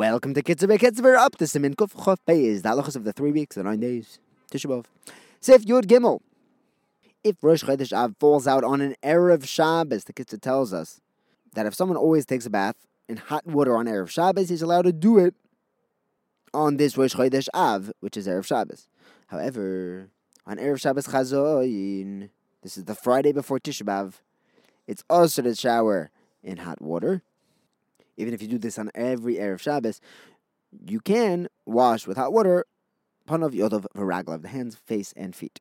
Welcome to Kitzur Kitzur up to Simin Kuf Chof Beis, the halachas of the three weeks, the nine days, Tisha B'Av. Sif Yud Gimel. If Rosh Chodesh Av falls out on an Erev Shabbos, the Kitzur tells us that if someone always takes a bath in hot water on Erev Shabbos, he's allowed to do it on this Rosh Chodesh Av, which is Erev Shabbos. However, on Erev Shabbos Chazoin, this is the Friday before Tisha B'Av, it's assur to shower in hot water even if you do this on every Erev Shabbos, you can wash with hot water panav yodov varaglav, the hands, face, and feet.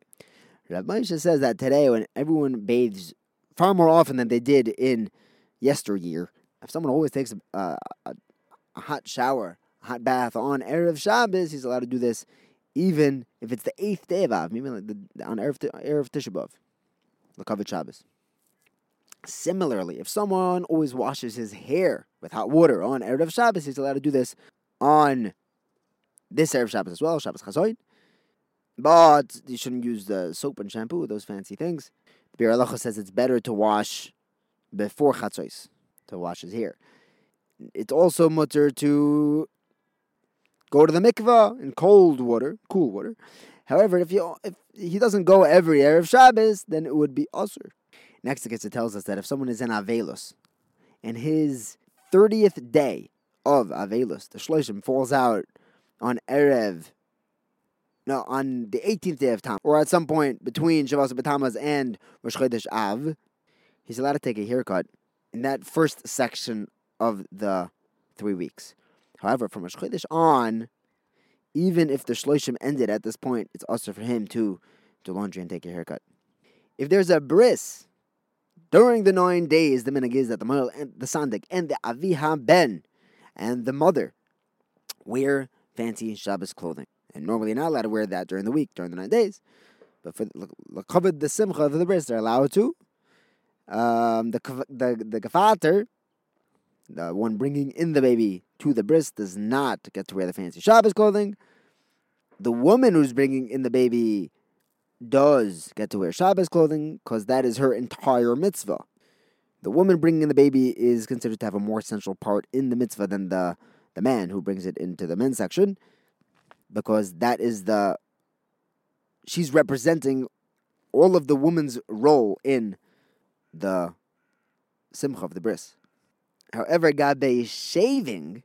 Rav Moshe says that today, when everyone bathes far more often than they did in yesteryear, if someone always takes a, a, a hot shower, a hot bath on Erev Shabbos, he's allowed to do this even if it's the eighth day of Av, even like the, on Erev, Erev Tisha the Shabbos. Similarly, if someone always washes his hair with hot water on Erev Shabbos, he's allowed to do this on this Erev Shabbos as well, Shabbos Chazoin. But you shouldn't use the soap and shampoo, those fancy things. The Biur Halacha says it's better to wash before Chatzos, to wash his hair. It's also mutter to go to the mikvah in cold water, cool water. However, if, you, if he doesn't go every Erev Shabbos, then it would be assur. Next, it tells us that if someone is in Avelos, and his 30th day of Avelus, the Shloshim falls out on Erev, no, on the 18th day of Tam, or at some point between Shavas B'Tamaz and Rosh Chodesh Av, he's allowed to take a haircut in that first section of the three weeks. However, from Rosh Chodesh on, even if the Shloshim ended at this point, it's assur for him to do laundry and take a haircut. If there's a bris during the nine days, the minhag is that the mohel and the sandik and the avi haben and the mother wear fancy Shabbos clothing. And normally you're not allowed to wear that during the week, during the nine days. But for the the simcha of the bris, they're allowed to. Um, the the the gevater, the one bringing in the baby to the bris, does not get to wear the fancy Shabbos clothing. The woman who's bringing in the baby does get to wear Shabbos clothing because that is her entire mitzvah. The woman bringing in the baby is considered to have a more central part in the mitzvah than the, the man who brings it into the men's section because that is the. She's representing all of the woman's role in the simcha of the bris. However, Gabe is shaving,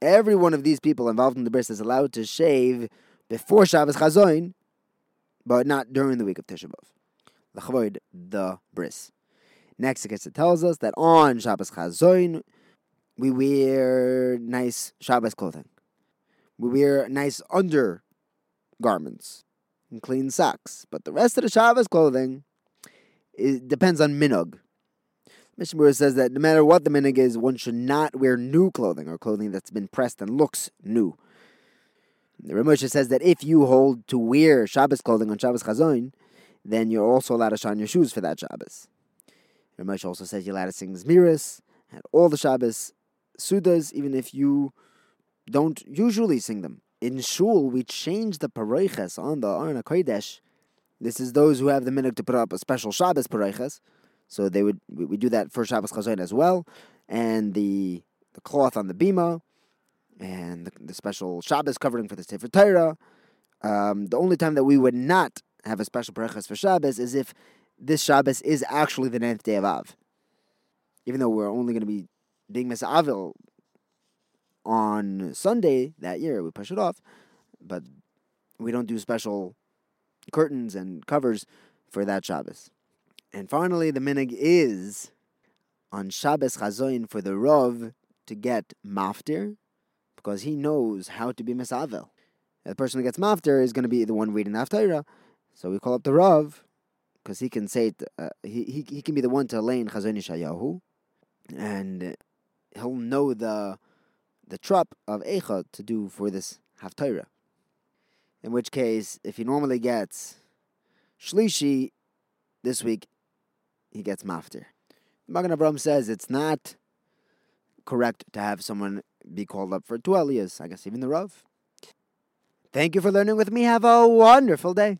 every one of these people involved in the bris is allowed to shave before Shabbos Chazoin but not during the week of Tisha B'Av. L'chavoid the bris. Next, it tells us that on Shabbos Chazoin, we wear nice Shabbos clothing. We wear nice undergarments and clean socks. But the rest of the Shabbos clothing it depends on minog. Mishnah says that no matter what the minog is, one should not wear new clothing or clothing that's been pressed and looks new. The Ramosha says that if you hold to wear Shabbos clothing on Shabbos Chazoin, then you're also allowed to shine your shoes for that Shabbos. Ramosha also says you're allowed to sing Zmiris and all the Shabbos Sudas, even if you don't usually sing them. In Shul, we change the paroiches on the Kodesh. This is those who have the minute to put up a special Shabbos paroiches. So they would we do that for Shabbos Chazoin as well. And the the cloth on the bima and the, the special Shabbos covering for the Sefer Torah. Um, the only time that we would not have a special brachas for Shabbos is if this Shabbos is actually the ninth day of Av. Even though we're only going to be being Misavil on Sunday that year, we push it off, but we don't do special curtains and covers for that Shabbos. And finally, the minig is on Shabbos Chazoin for the Rov to get maftir, because he knows how to be Mesavel. The person who gets Maftir is going to be the one reading the. So we call up the Rav, because he can say it, uh, he, he, he can be the one to lay in Chazon Yeshayahu, and he'll know the the trop of Eicha to do for this Haftarah. In which case, if he normally gets Shlishi, this week he gets Maftir. Magen Avraham says it's not correct to have someone be called up for two aliyahs, I guess even the Rav. Thank you for learning with me. Have a wonderful day.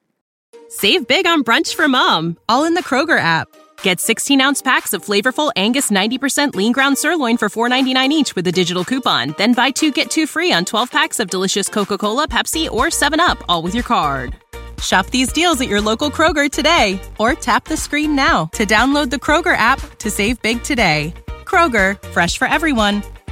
Save big on brunch for mom, all in the Kroger app. Get 16 ounce packs of flavorful Angus 90% lean ground sirloin for $4.99 each with a digital coupon. Then buy two get two free on 12 packs of delicious Coca Cola, Pepsi, or 7UP, all with your card. Shop these deals at your local Kroger today or tap the screen now to download the Kroger app to save big today. Kroger, fresh for everyone.